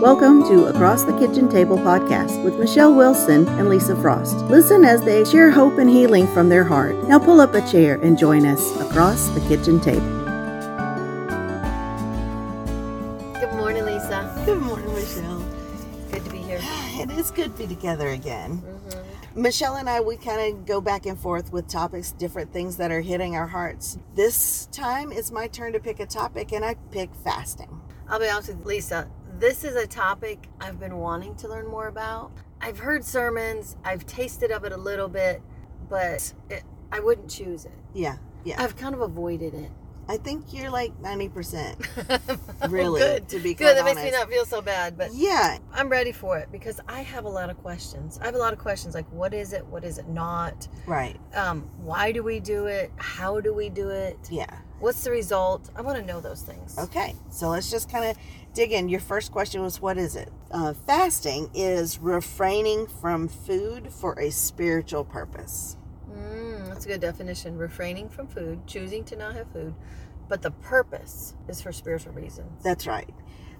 Welcome to Across the Kitchen Table podcast with Michelle Wilson and Lisa Frost. Listen as they share hope and healing from their heart. Now pull up a chair and join us across the kitchen table. Good morning, Lisa. Good morning, Michelle. Good to be here. It is good to be together again. Mm-hmm. Michelle and I, we kind of go back and forth with topics, different things that are hitting our hearts. This time it's my turn to pick a topic, and I pick fasting. I'll be honest with Lisa. This is a topic I've been wanting to learn more about. I've heard sermons, I've tasted of it a little bit, but it, I wouldn't choose it. Yeah, yeah. I've kind of avoided it. I think you're like 90%. Really, good. to be good. That makes me not feel so bad, but Yeah, I'm ready for it because I have a lot of questions. I have a lot of questions like, what is it? What is it not? right. Um, why do we do it? How do we do it? Yeah. What's the result? I want to know those things. Okay, so let's just kind of dig in. Your first question was what is it? Uh, fasting is refraining from food for a spiritual purpose. Mm, that's a good definition. Refraining from food, choosing to not have food, but the purpose is for spiritual reasons. That's right.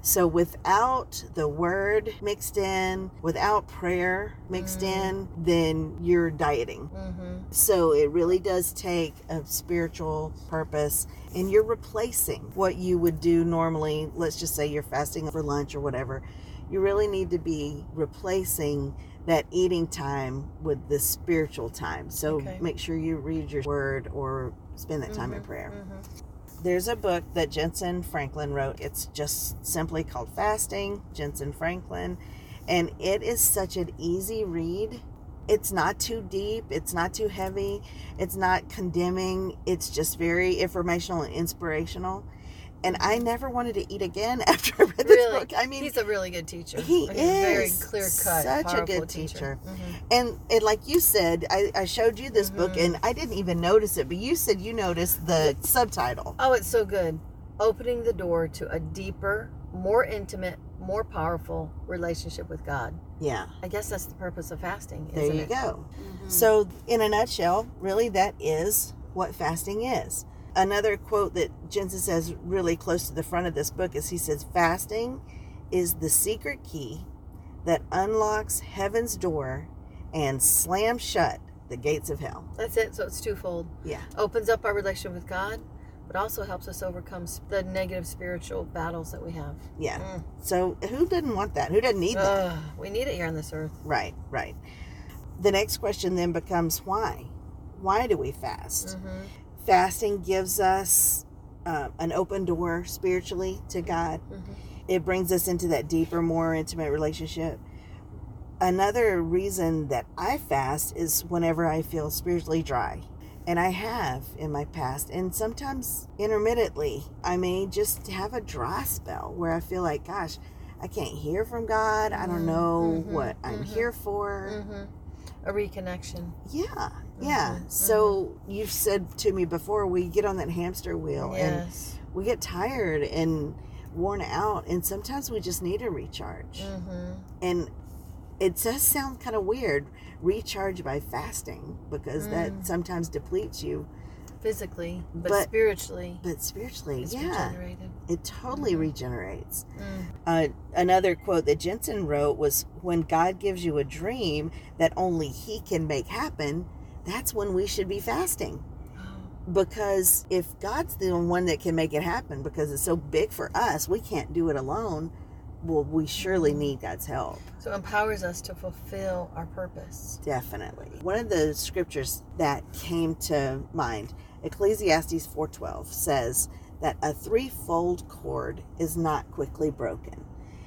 So without the word mixed in, without prayer mixed in, then you're dieting. Mm-hmm. So it really does take a spiritual purpose and you're replacing what you would do normally. Let's just say you're fasting for lunch or whatever. You really need to be replacing that eating time with the spiritual time. So Okay. make sure you read your word or spend that time in Mhm, prayer. There's a book that Jentezen Franklin wrote. It's just simply called Fasting, Jentezen Franklin. And it is such an easy read. It's not too deep, it's not too heavy, it's not condemning, it's just very informational and inspirational. And I never wanted to eat again after I read this Really? book. I mean, He's a really good teacher. he Like, a very is clear cut, such a good teacher. Mhm. and and like you said, I, I showed you this book Mhm. and I didn't even notice it, but you said you noticed the subtitle. Oh, it's so good. Opening the door to a deeper, more intimate, more powerful relationship with God. Yeah. I guess that's the purpose of fasting. There you it? go. Mhm. So, in a nutshell, really, that is what fasting is. Another quote that Jentezen says really close to the front of this book is he says, Fasting is the secret key that unlocks heaven's door and slams shut the gates of hell. That's it. So it's twofold. Yeah. Opens up our relationship with God, but also helps us overcome the negative spiritual battles that we have. Yeah. Mm. So, who doesn't want that? Who doesn't need that? We need it here on this earth. Right, right. The next question then becomes why? Why do we fast? Mhm. Fasting gives us uh, an open door spiritually to God. Mhm. It brings us into that deeper, more intimate relationship. Another reason that I fast is whenever I feel spiritually dry. And I have in my past, and sometimes intermittently, I may just have a dry spell where I feel like, gosh, I can't hear from God. I don't know Mhm, what I'm mhm. here for. Mhm. A reconnection. Yeah, yeah. Mhm, So you've said to me before, we get on that hamster wheel and we get tired and worn out, and sometimes we just need a recharge. hmm And it does sound kind of weird, recharge by fasting, because Mm. that sometimes depletes you. Physically, but, But- spiritually, But spiritually, yeah, it totally Mhm. regenerates. Mm. Uh, another quote that Jentezen wrote was When God gives you a dream that only He can make happen, that's when we should be fasting. Because if God's the one that can make it happen because it's so big for us, we can't do it alone. Well, we surely need God's help. So it empowers us to fulfill our purpose. Definitely. One of the scriptures that came to mind, Ecclesiastes 4:12 says that a threefold cord is not quickly broken.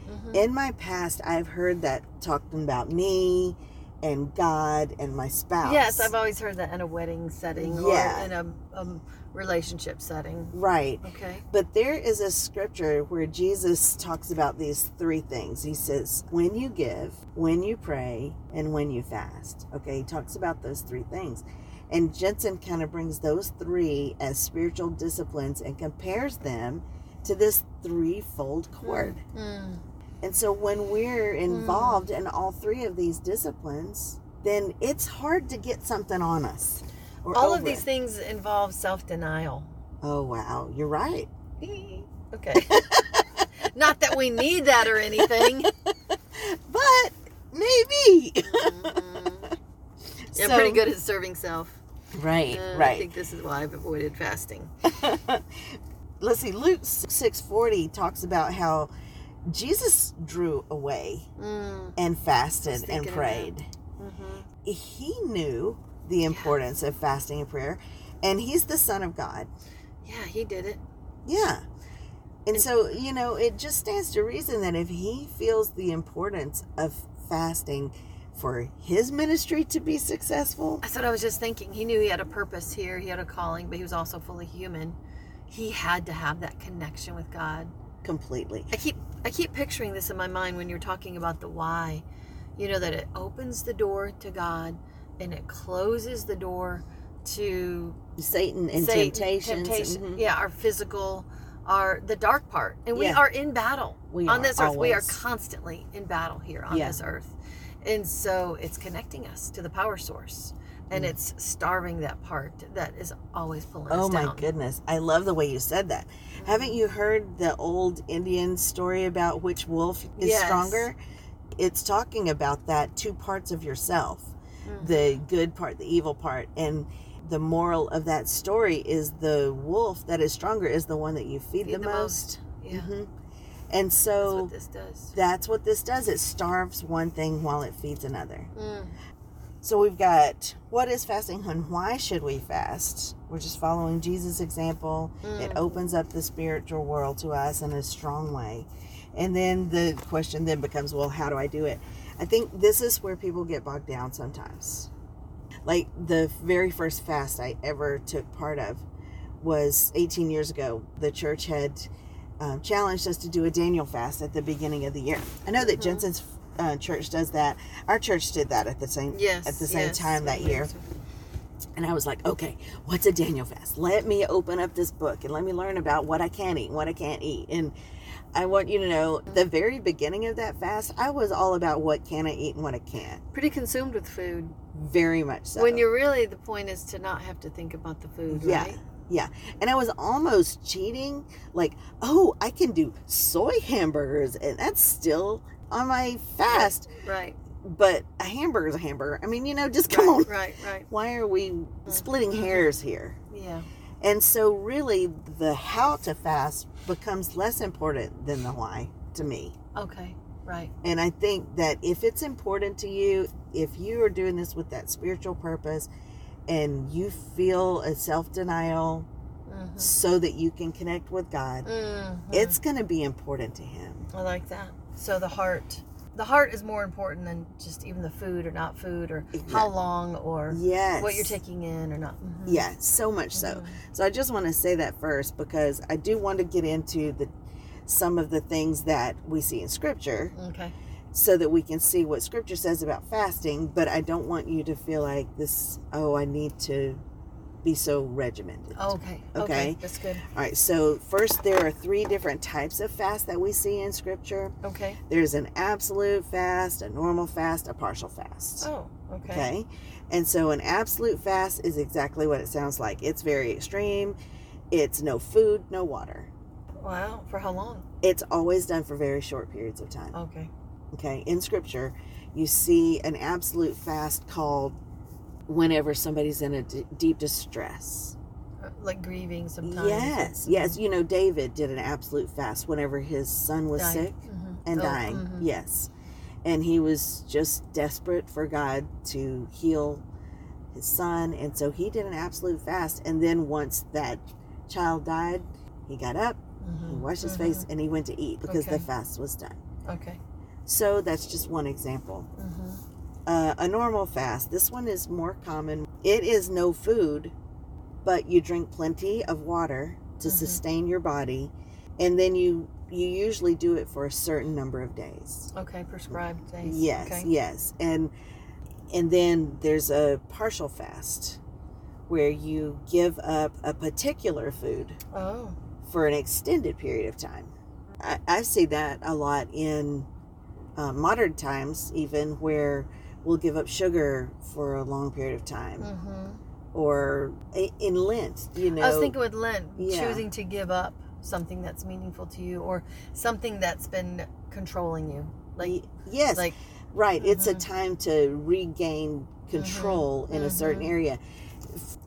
Mhm. In my past, I've heard that talking about me and God and my spouse. Yes, I've always heard that in a wedding setting Yeah. or in a, a relationship setting. right. Okay. But there is a scripture where Jesus talks about these three things. He says, when you give, when you pray, and when you fast. Okay, he talks about those three things. And Jentezen kind of brings those three as spiritual disciplines and compares them to this threefold cord. Mm. And so when we're involved in all three of these disciplines, then it's hard to get something on us. or All of these it. things involve self denial. Oh, wow. You're right. okay. Not that we need that or anything. but maybe. Yeah, So- pretty good at serving self. Right, Uh, I think this is why I've avoided fasting. Let's see. Luke six forty talks about how Jesus drew away Mm, and fasted and prayed. hmm He knew the importance of fasting and prayer, and he's the Son of God. Yeah, he did it. Yeah. And so, you know, it just stands to reason that if he feels the importance of fasting for his ministry to be successful, That's what I was just thinking. He knew he had a purpose here, he had a calling, but he was also fully human. He had to have that connection with God. Completely. I keep I keep picturing this in my mind when you're talking about the why. You know that it opens the door to God and it closes the door to Satan and Satan, temptations. temptation. mhm. Yeah, our physical, our the dark part, and we Yeah. are in battle We on this earth. We are constantly in battle here on Yeah. this earth, and so it's connecting us to the power source, and Mm. it's starving that part that is always pulling Oh us my goodness. I love the way you said that. Haven't you heard the old Indian story about which wolf is Yes. stronger? It's talking about that two parts of yourself Mhm. the good part, the evil part. And the moral of that story is the wolf that is stronger is the one that you feed, Feed the, the most. Yeah, Mhm. And that's so what this does. that's what this does. It starves one thing while it feeds another. Mm. So we've got what is fasting and why should we fast? We're just following Jesus' example. It Mm. opens up the spiritual world to us in a strong way. And then the question then becomes, well, how do I do it? I think this is where people get bogged down sometimes. Like the very first fast I ever took part of was 18 years ago. The church had um, challenged us to do a Daniel fast at the beginning of the year. I know that Mhm. Jentezen's uh, church does that. Our church did that at the same Yes, at the same yes, time that year. And I was like, okay, what's a Daniel fast? Let me open up this book and let me learn about what I can eat and what I can't eat. And I want you to know the very beginning of that fast, I was all about what can I eat and what I can't. Pretty consumed with food. Very much so. When you're really, the point is to not have to think about the food, Yeah. right? Yeah. And I was almost cheating, like, oh, I can do soy hamburgers and that's still on my fast. Right. But a hamburger is a hamburger. I mean, you know, just come right, on. Right, right. Why are we mm-hmm. splitting mm-hmm. hairs here? Yeah. And so, really, the how to fast becomes less important than the why to me. Okay. Right. And I think that if it's important to you, if you are doing this with that spiritual purpose and you feel a self denial Mhm. so that you can connect with God, Mhm. it's going to be important to Him. I like that. So the heart, the heart is more important than just even the food or not food or how long or Yes. what you're taking in or not. Mhm. Yeah, so much so. Mhm. So I just want to say that first because I do want to get into the some of the things that we see in scripture Okay. So that we can see what scripture says about fasting but i don't want you to feel like this oh i need to be so regimented oh, all Okay. Okay. That's good. All right. so first there are three different types of fast that we see in scripture Okay. there's an absolute fast a normal fast a partial fast Oh. Okay. okay and so an absolute fast is exactly what it sounds like it's very extreme it's no food no water Wow. For how long? it's always done for very short periods of time Okay. Okay in scripture you see an absolute fast called whenever somebody's in a d- deep distress Uh, Like grieving sometimes. yes yes you know david did an absolute fast whenever his son was Dying. sick Mhm. and Oh, dying mhm. yes and he was just desperate for god to heal his son and so he did an absolute fast and then once that child died he got up he Mhm. washed his Mhm. face and he went to eat because the fast was done Okay. So that's just one example hmm uh, a normal fast. This one is more common. It is no food, but you drink plenty of water to Mhm. sustain your body, and then you you usually do it for a certain number of days. Okay. Prescribed days. Yes, Okay. yes, and and then there's a partial fast where you give up a particular food Oh. for an extended period of time. I, I see that a lot in uh, modern times, even where we'll give up sugar for a long period of time, hmm or in Lent, you know. I was thinking with Lent, Yeah. choosing to give up something that's meaningful to you or something that's been controlling you. Like yes, like right. It's a Mhm. time to regain control in a certain mhm. area.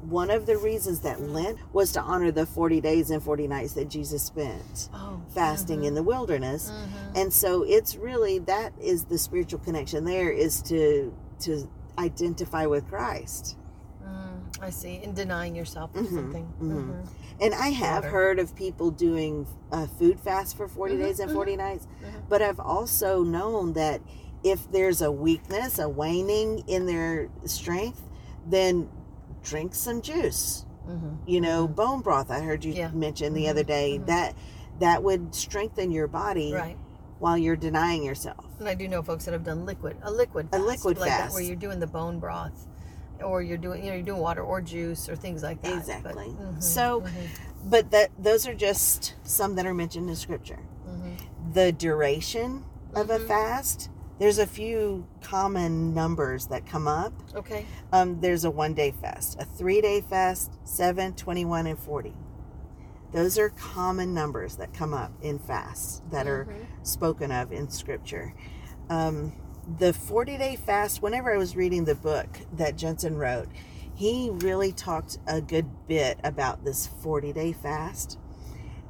One of the reasons that Lent was to honor the 40 days and 40 nights that Jesus spent oh, fasting in the wilderness. Mhm. And so it's really that is the spiritual connection there is to to identify with Christ. Mm, I see. In denying yourself Mhm, something. mhm. Mhm. And I have heard of people doing a food fast for 40 Mhm, days and mhm, 40 nights, but I've also known that if there's a weakness, a waning in their strength, then drink some juice. Mhm. You know, bone broth I heard you Yeah. mention the Mhm, other day mhm. that that would strengthen your body Right. while you're denying yourself. And I do know folks that have done liquid, a liquid A liquid like that, fast. where you're doing the bone broth, or you're doing, you know, you're doing water or juice or things like that. But- Exactly. mhm, So- mhm, But that those are just some that are mentioned in scripture. mhm. the duration of a Mhm. fast there's a few common numbers that come up. Okay. um, there's a one day fast a three day fast 7 21 and 40 those are common numbers that come up in fasts that are Mhm. spoken of in scripture. Um, the 40 day fast whenever i was reading the book that jentezen wrote he really talked a good bit about this 40 day fast.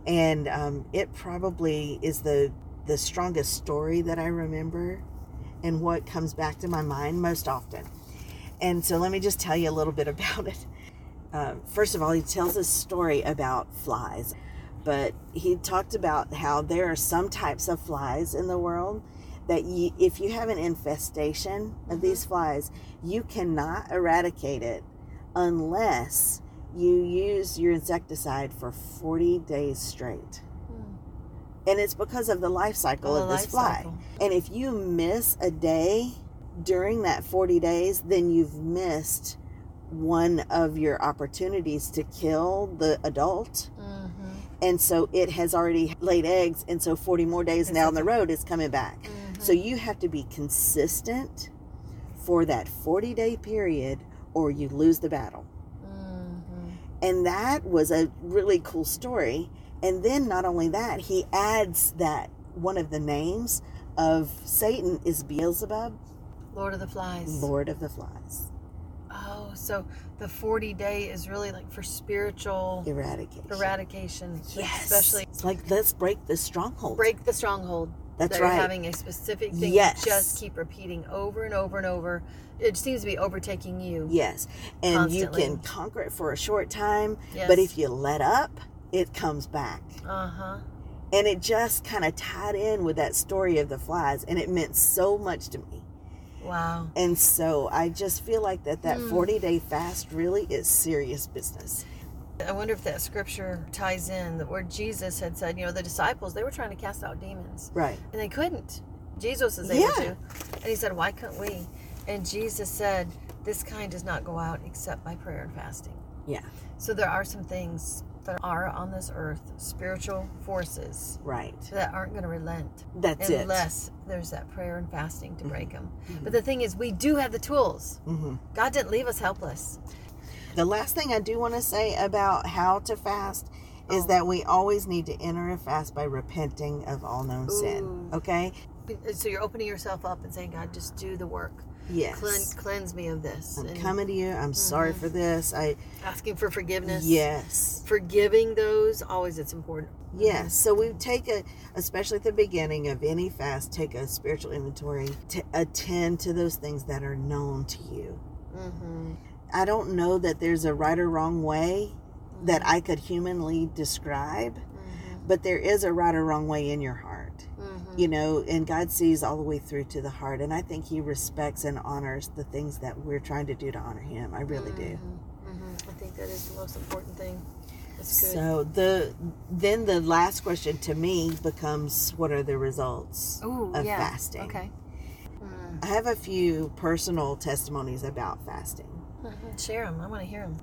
And um, it probably is the the strongest story that i remember and what comes back to my mind most often. And so let me just tell you a little bit about it. Uh, first of all he tells a story about flies but he talked about how there are some types of flies in the world that you, if you have an infestation of these flies you cannot eradicate it unless you use your insecticide for 40 days straight. And it's because of the life cycle of this fly cycle. and if you miss a day during that 40 days then you've missed one of your opportunities to kill the adult Mhm. and so it has already laid eggs and so 40 more days It's down the road is coming back Mhm. so you have to be consistent for that 40 day period or you lose the battle Mhm. and that was a really cool story and then not only that he adds that one of the names of satan is beelzebub Lord of the Flies. lord of the flies Oh, so the 40 day is really like for spiritual eradication eradication. yes Especially it's like let's break the stronghold break the stronghold. that's that you're right having a specific thing Yes. you just keep repeating over and over and over. It seems to be overtaking you. yes and you can conquer it for a short time Yes. but if you let up it comes back Uh huh. and it just kind of tied in with that story of the flies and it meant so much to me Wow. and so i just feel like that that Hmm. 40 day fast really is serious business I wonder if that scripture ties in that where Jesus had said, you know, the disciples, they were trying to cast out demons right and they couldn't. Jesus is able Yeah. to. And he said, why couldn't we? And Jesus said, this kind does not go out except by prayer and fasting. yeah So there are some things that are on this earth, spiritual forces right that aren't going to relent that's it unless there's that prayer and fasting to break them. Mhm. But the thing is, we do have the tools. hmm God didn't leave us helpless. the last thing i do want to say about how to fast is Oh. that we always need to enter a fast by repenting of all known sin okay So you're opening yourself up and saying, God, just do the work. Yes Cleanse, cleanse me of this. i'm and coming to you i'm sorry Mhm. for this i asking for forgiveness. yes Forgiving those, always it's important. Yes. So we take a, especially at the beginning of any fast, take a spiritual inventory to attend to those things that are known to you. Mm-hmm. I don't know that there's a right or wrong way that I could humanly describe, Mm-hmm. but there is a right or wrong way in your heart. Mm-hmm. You know, and God sees all the way through to the heart, and I think He respects and honors the things that we're trying to do to honor Him. I really do. Mm-hmm. I think that is the most important thing. So the then the last question to me becomes, what are the results Ooh, of yeah. fasting? Okay. Mm. I have a few personal testimonies about fasting. Mhm. Share them. I want to hear them.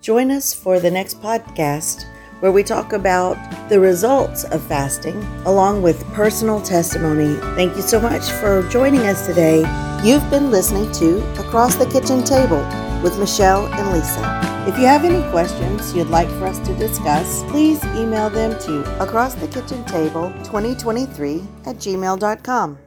Join us for the next podcast where we talk about the results of fasting along with personal testimony. Thank you so much for joining us today. You've been listening to Across the Kitchen Table with Michelle and Lisa. If you have any questions you'd like for us to discuss, please email them to acrossthekitchentable2023 at gmail.com.